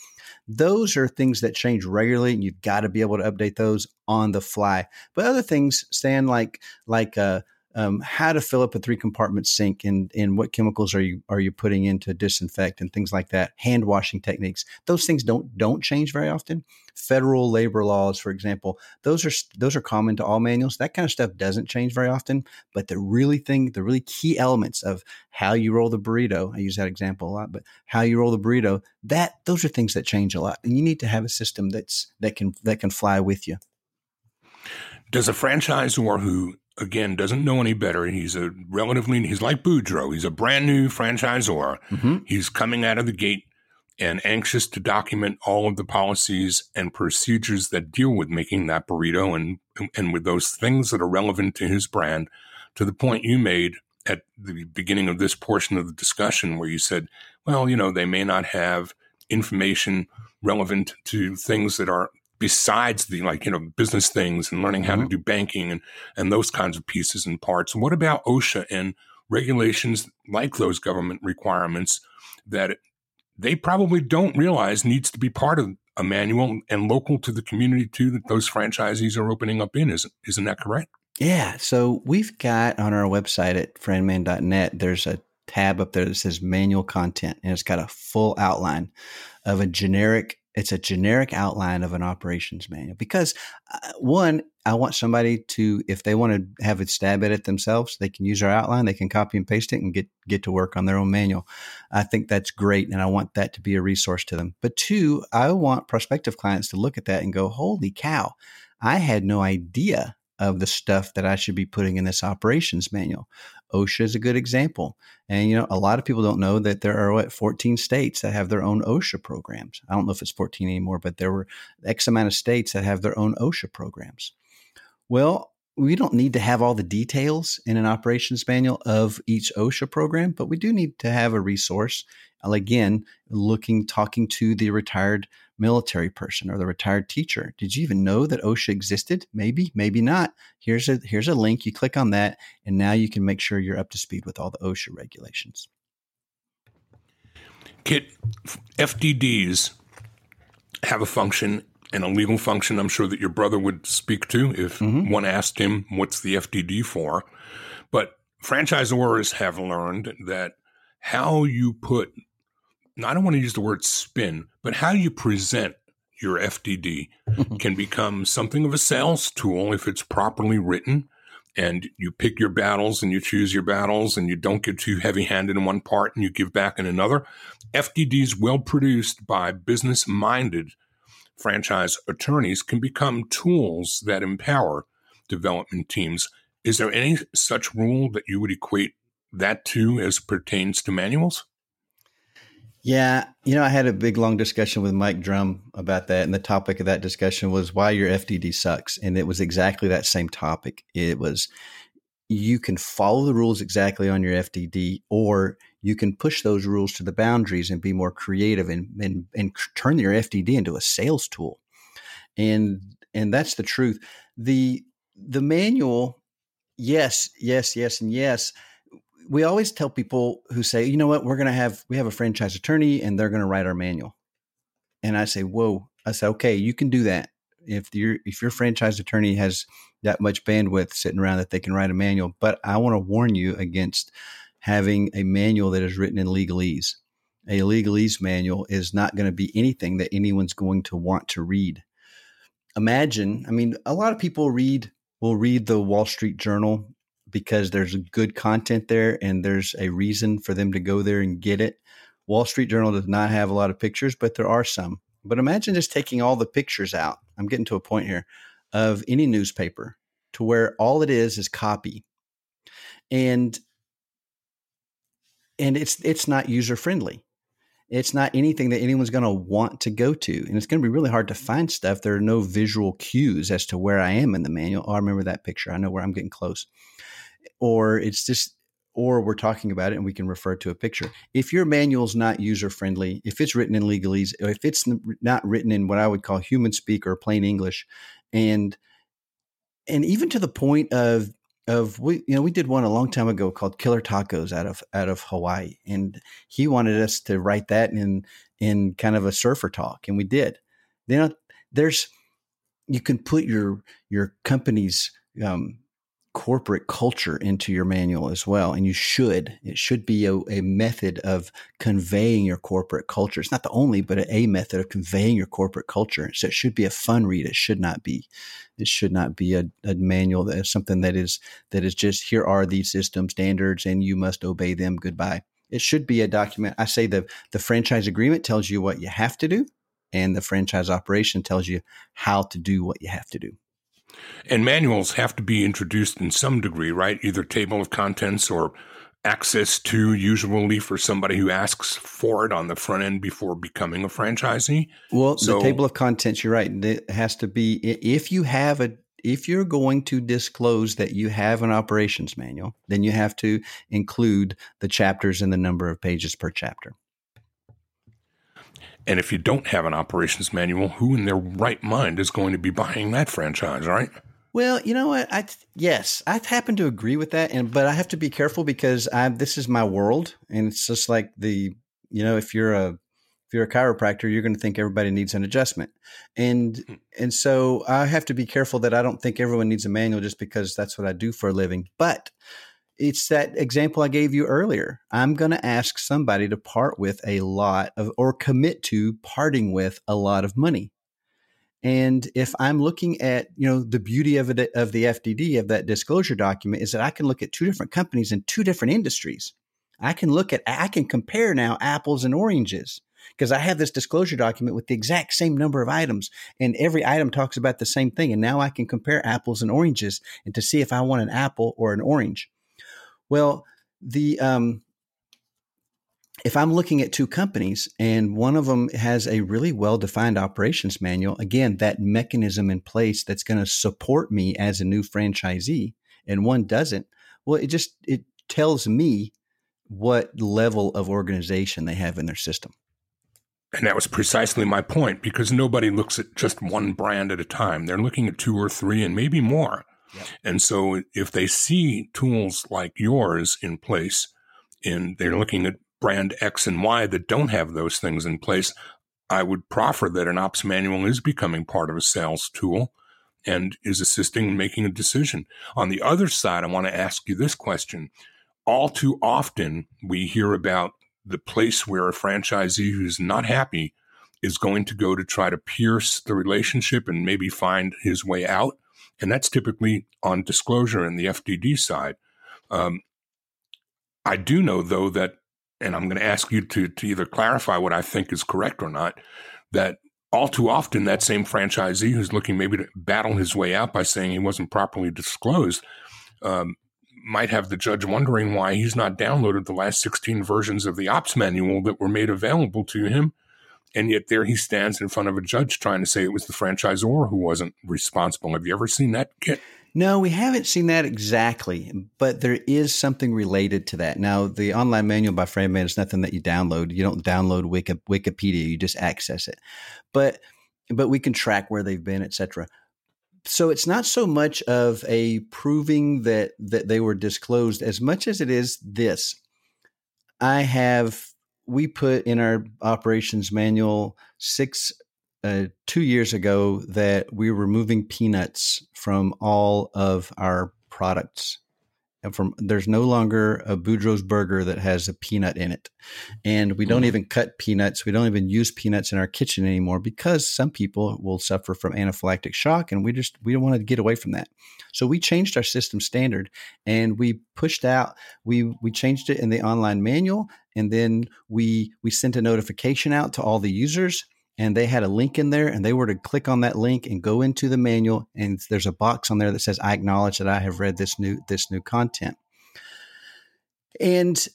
those are things that change regularly and you've got to be able to update those on the fly. But other things stand like like uh, um, how to fill up a three compartment sink and, and what chemicals are you are you putting in to disinfect and things like that hand washing techniques. Those things don't don't change very often. Federal labor laws for example those are those are common to all manuals. That kind of stuff doesn't change very often but the really thing the really key elements of how you roll the burrito i use that example a lot but how you roll the burrito that those are things that change a lot and you need to have a system that's that can that can fly with you. Does a franchisor who again doesn't know any better. He's a relatively he's like Boudreaux. He's a brand new franchisor. Mm-hmm. He's coming out of the gate and anxious to document all of the policies and procedures that deal with making that burrito and and with those things that are relevant to his brand. To the point you made at the beginning of this portion of the discussion, where you said, "Well, you know, they may not have information." relevant to things that are besides the like you know business things and learning how mm-hmm. to do banking and and those kinds of pieces and parts what about osha and regulations like those government requirements that they probably don't realize needs to be part of a manual and local to the community too that those franchisees are opening up in isn't isn't that correct Yeah. So we've got on our website at franman.net, there's a tab up there that says manual content, and it's got a full outline of a generic. It's a generic outline of an operations manual because uh, one, I want somebody to, if they want to have a stab at it themselves, they can use our outline, they can copy and paste it and get, get to work on their own manual. I think that's great. And I want that to be a resource to them. But two, I want prospective clients to look at that and go, holy cow, I had no idea of the stuff that I should be putting in this operations manual. OSHA is a good example. And, you know, a lot of people don't know that there are, what, 14 states that have their own OSHA programs. I don't know if it's 14 anymore, but there were X amount of states that have their own OSHA programs. Well, we don't need to have all the details in an operations manual of each OSHA program, but we do need to have a resource. Again, looking, talking to the retired military person or the retired teacher. Did you even know that OSHA existed? Maybe, maybe not. Here's a here's a link. You click on that, and now you can make sure you're up to speed with all the OSHA regulations. Kit, FDDs have a function and a legal function. I'm sure that your brother would speak to if mm-hmm. one asked him what's the FDD for. But franchisors have learned that how you put I don't want to use the word spin, but how you present your FDD can become something of a sales tool if it's properly written and you pick your battles and you choose your battles and you don't get too heavy handed in one part and you give back in another. FDDs well produced by business minded franchise attorneys can become tools that empower development teams. Is there any such rule that you would equate that to as pertains to manuals? Yeah, you know, I had a big long discussion with Mike Drum about that, and the topic of that discussion was why your FDD sucks, and it was exactly that same topic. It was you can follow the rules exactly on your FDD, or you can push those rules to the boundaries and be more creative and and, and turn your FDD into a sales tool, and and that's the truth. the The manual, yes, yes, yes, and yes we always tell people who say, you know what, we're going to have, we have a franchise attorney and they're going to write our manual. And I say, whoa, I say, okay, you can do that. If your, if your franchise attorney has that much bandwidth sitting around that they can write a manual, but I want to warn you against having a manual that is written in legalese. A legalese manual is not going to be anything that anyone's going to want to read. Imagine, I mean, a lot of people read will read the Wall Street Journal because there's good content there and there's a reason for them to go there and get it. Wall Street Journal does not have a lot of pictures, but there are some. But imagine just taking all the pictures out. I'm getting to a point here of any newspaper to where all it is is copy. And and it's it's not user friendly. It's not anything that anyone's going to want to go to. And it's going to be really hard to find stuff. There are no visual cues as to where I am in the manual. Oh, I remember that picture. I know where I'm getting close or it's just or we're talking about it and we can refer to a picture. If your manual is not user friendly, if it's written in legalese, if it's not written in what I would call human speak or plain English, and and even to the point of of we you know we did one a long time ago called Killer Tacos out of out of Hawaii, and he wanted us to write that in in kind of a surfer talk, and we did. You know, there's you can put your your company's um, corporate culture into your manual as well. And you should. It should be a, a, method of conveying your corporate culture. It's not the only, but a method of conveying your corporate culture. So it should be a fun read. It should not be. It should not be a, a manual that is something that is that is just here are these system standards and you must obey them. Goodbye. It should be a document. I say the the franchise agreement tells you what you have to do, and the franchise operation tells you how to do what you have to do. And manuals have to be introduced in some degree, right? Either table of contents or access to usually for somebody who asks for it on the front end before becoming a franchisee. Well, so, the table of contents, you're right. It has to be if you have a if you're going to disclose that you have an operations manual, then you have to include the chapters and the number of pages per chapter. And if you don't have an operations manual, who in their right mind is going to be buying that franchise, right? Well, you know what? I yes, I happen to agree with that, and but I have to be careful because I this is my world, and it's just like the you know if you're a if you're a chiropractor, you're going to think everybody needs an adjustment. And Hmm. and so I have to be careful that I don't think everyone needs a manual just because that's what I do for a living. But it's that example I gave you earlier. I'm going to ask somebody to part with a lot of or commit to parting with a lot of money. And if I'm looking at, you know, the beauty of it of the FDD of that disclosure document is that I can look at two different companies in two different industries. I can look at I can compare now apples and oranges because I have this disclosure document with the exact same number of items and every item talks about the same thing and now I can compare apples and oranges and to see if I want an apple or an orange. Well, the um, if I'm looking at two companies and one of them has a really well defined operations manual, again, that mechanism in place that's going to support me as a new franchisee, and one doesn't, well, it just it tells me what level of organization they have in their system. And that was precisely my point because nobody looks at just one brand at a time. They're looking at two or three and maybe more. And so if they see tools like yours in place and they're looking at brand X and Y that don't have those things in place, I would proffer that an ops manual is becoming part of a sales tool and is assisting in making a decision. On the other side, I want to ask you this question. All too often, we hear about the place where a franchisee who's not happy is going to go to try to pierce the relationship and maybe find his way out. And that's typically on disclosure in the FDD side. Um, I do know, though, that, and I'm going to ask you to, to either clarify what I think is correct or not, that all too often that same franchisee who's looking maybe to battle his way out by saying he wasn't properly disclosed um, might have the judge wondering why he's not downloaded the last 16 versions of the ops manual that were made available to him. And yet there he stands in front of a judge trying to say it was the franchisor who wasn't responsible. Have you ever seen that, Kit? No, we haven't seen that exactly, but there is something related to that. Now, the online manual by FranMan is nothing that you download. You don't download Wiki, Wikipedia; you just access it. But but we can track where they've been, etc. So it's not so much of a proving that that they were disclosed as much as it is this. I have we put in our operations manual six uh, two years ago that we were removing peanuts from all of our products. And from there's no longer a Boudreaux's burger that has a peanut in it, and we don't Mhm. even cut peanuts. We don't even use peanuts in our kitchen anymore because some people will suffer from anaphylactic shock, and we just we don't want to get away from that. So we changed our system standard, and we pushed out. We we changed it in the online manual, and then we we sent a notification out to all the users and they had a link in there and they were to click on that link and go into the manual and there's a box on there that says i acknowledge that i have read this new this new content. And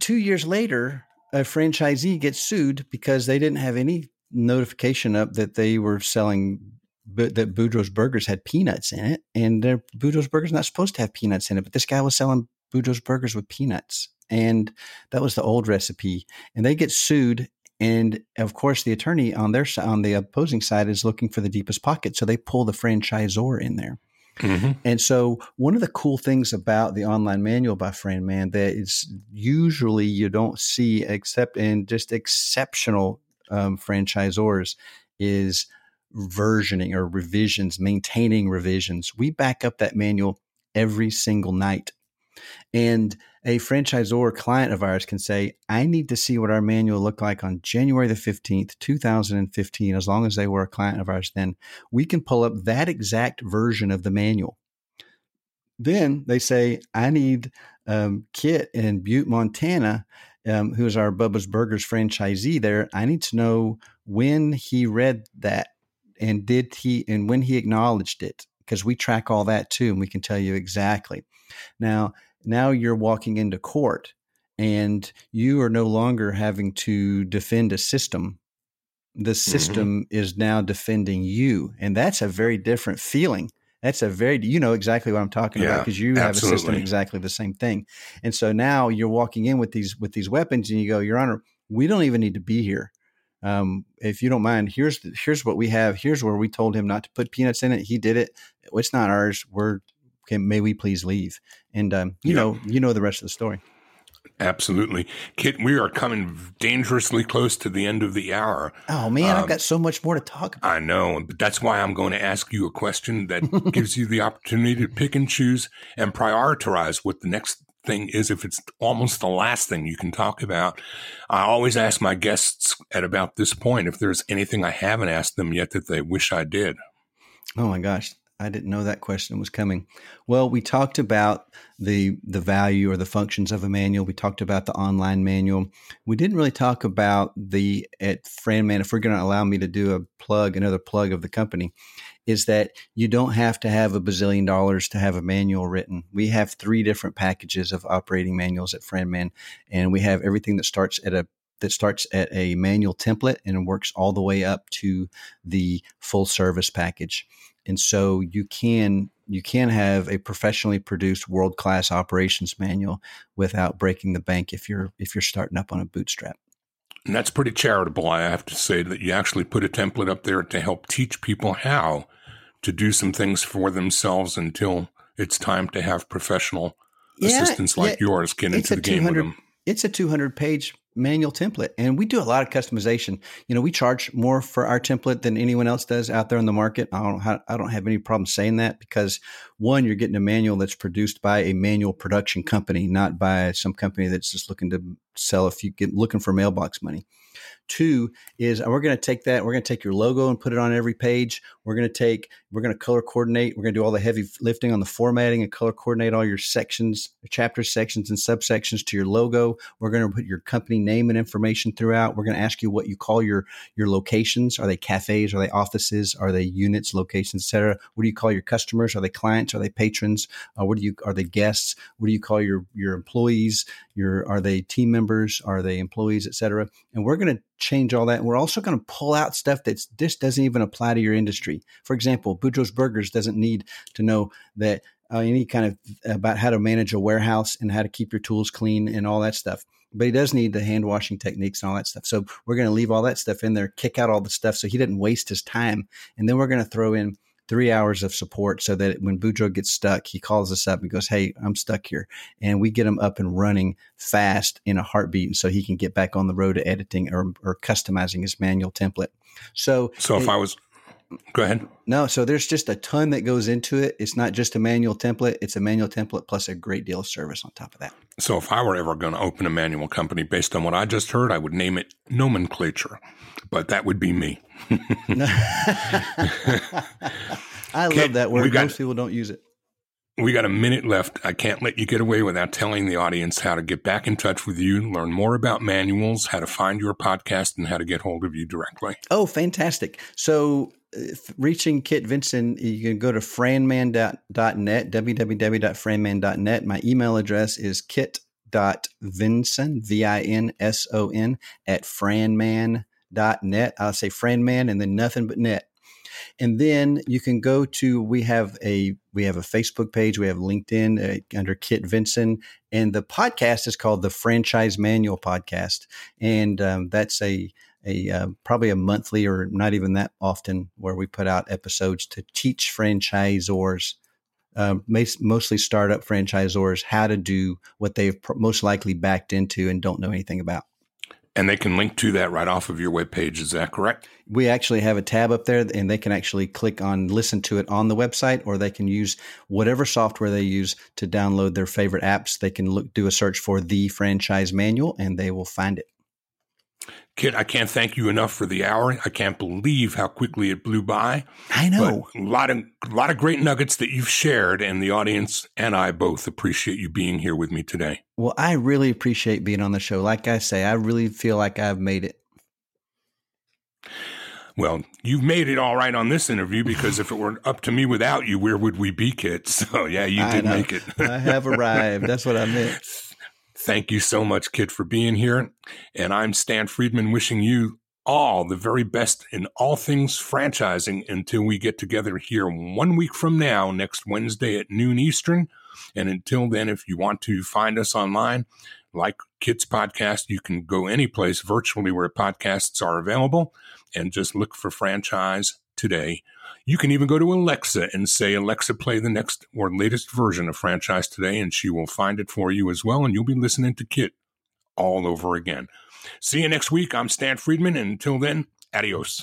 two years later a franchisee gets sued because they didn't have any notification up that they were selling but that Boudreaux's burgers had peanuts in it and their Boudreaux's burgers not supposed to have peanuts in it but this guy was selling Boudreaux's burgers with peanuts and that was the old recipe and they get sued and of course, the attorney on their on the opposing side is looking for the deepest pocket, so they pull the franchisor in there. Mm-hmm. And so, one of the cool things about the online manual by FranMan that is usually you don't see, except in just exceptional um, franchisors, is versioning or revisions, maintaining revisions. We back up that manual every single night. And a franchisor client of ours can say, I need to see what our manual looked like on January the 15th, 2015, as long as they were a client of ours then. We can pull up that exact version of the manual. Then they say, I need um, Kit in Butte, Montana, um, who is our Bubba's Burgers franchisee there. I need to know when he read that and did he, and when he acknowledged it, because we track all that too, and we can tell you exactly. Now, now you're walking into court and you are no longer having to defend a system. The system mm-hmm. is now defending you. And that's a very different feeling. That's a very, you know exactly what I'm talking yeah, about because you absolutely. have a system exactly the same thing. And so now you're walking in with these with these weapons, and you go, Your Honor, we don't even need to be here. Um, if you don't mind, here's here's what we have. Here's where we told him not to put peanuts in it. He did it. It's not ours. We're okay, may we please leave? And um, you Yeah. know, you know the rest of the story. Absolutely. Kit, we are coming dangerously close to the end of the hour. Oh, man, um, I've got so much more to talk about. I know, but that's why I'm going to ask you a question that gives you the opportunity to pick and choose and prioritize what the next thing is if it's almost the last thing you can talk about. I always ask my guests at about this point if there's anything I haven't asked them yet that they wish I did. Oh my gosh. I didn't know that question was coming. Well, we talked about the the value or the functions of a manual. We talked about the online manual. We didn't really talk about the at FranMan. If we're going to allow me to do a plug, another plug of the company, is that you don't have to have a bazillion dollars to have a manual written. We have three different packages of operating manuals at FranMan, and we have everything that starts at a that starts at a manual template and works all the way up to the full service package and so you can you can have a professionally produced world class operations manual without breaking the bank if you're if you're starting up on a bootstrap. And that's pretty charitable, I have to say, that you actually put a template up there to help teach people how to do some things for themselves until it's time to have professional yeah, assistants like yeah, yours get into the game with them. It's a 200 page manual template and we do a lot of customization. You know we charge more for our template than anyone else does out there in the market. I don't i don't have any problem saying that because one you're getting a manual that's produced by a manual production company not by some company that's just looking to sell if you get looking for mailbox money. Two is uh, we're going to take that, we're going to take your logo and put it on every page. We're going to take, we're going to color coordinate. We're going to do all the heavy lifting on the formatting and color coordinate all your sections, chapter sections, and subsections to your logo. We're going to put your company name and information throughout. We're going to ask you what you call your your locations. Are they cafes? Are they offices? Are they units, locations, etc.? What do you call your customers? Are they clients? Are they patrons? Uh, what do you are they guests? What do you call your your employees? Your are they team members? Are they employees, etc.? And we're going to change all that. And we're also going to pull out stuff that's this doesn't even apply to your industry. For example, Boudreaux's Burgers doesn't need to know that uh, any kind of about how to manage a warehouse and how to keep your tools clean and all that stuff. But he does need the hand washing techniques and all that stuff. So we're going to leave all that stuff in there, kick out all the stuff so he didn't waste his time. And then we're going to throw in three hours of support so that when Boudreaux gets stuck, he calls us up and goes, Hey, I'm stuck here. And we get him up and running fast in a heartbeat so he can get back on the road to editing or, or customizing his manual template. So, so if it, I was, go ahead. No, so there's just a ton that goes into it. It's not just a manual template, it's a manual template plus a great deal of service on top of that. So if I were ever going to open a manual company based on what I just heard, I would name it nomenclature, but that would be me. I love that word. Most people don't use it. We got a minute left. I can't let you get away without telling the audience how to get back in touch with you, learn more about manuals, how to find your podcast, and how to get hold of you directly. Oh, fantastic. So, uh, reaching Kit Vinson, you can go to franman.net, www.franman.net. My email address is kit.vinson, V I N S O N, at franman.net. I'll say franman and then nothing but net and then you can go to we have a we have a Facebook page, we have LinkedIn uh, under Kit Vinson, and the podcast is called the Franchise Manual Podcast, and um, that's a a uh, probably a monthly or not even that often where we put out episodes to teach franchisors. Uh, mostly startup franchisors how to do what they've most likely backed into and don't know anything about. And they can link to that right off of your webpage. Is that correct? We actually have a tab up there and they can actually click on listen to it on the website or they can use whatever software they use to download their favorite apps. They can look, do a search for the franchise manual and they will find it. Kit, I can't thank you enough for the hour. I can't believe how quickly it blew by. I know. But a lot of a lot of great nuggets that you've shared, and the audience and I both appreciate you being here with me today. Well, I really appreciate being on the show. Like I say, I really feel like I've made it. Well, you've made it all right on this interview because if it were up to me without you, where would we be, Kit? So yeah, you did make it. I have arrived. That's what I meant. Thank you so much, Kit, for being here. And I'm Stan Friedman wishing you all the very best in all things franchising until we get together here one week from now, next Wednesday at noon Eastern. And until then, if you want to find us online, like Kit's podcast, you can go any place virtually where podcasts are available and just look for franchise today. You can even go to Alexa and say, Alexa, play the next or latest version of Franchise Today, and she will find it for you as well. And you'll be listening to Kit all over again. See you next week. I'm Stan Friedman. And until then, adios.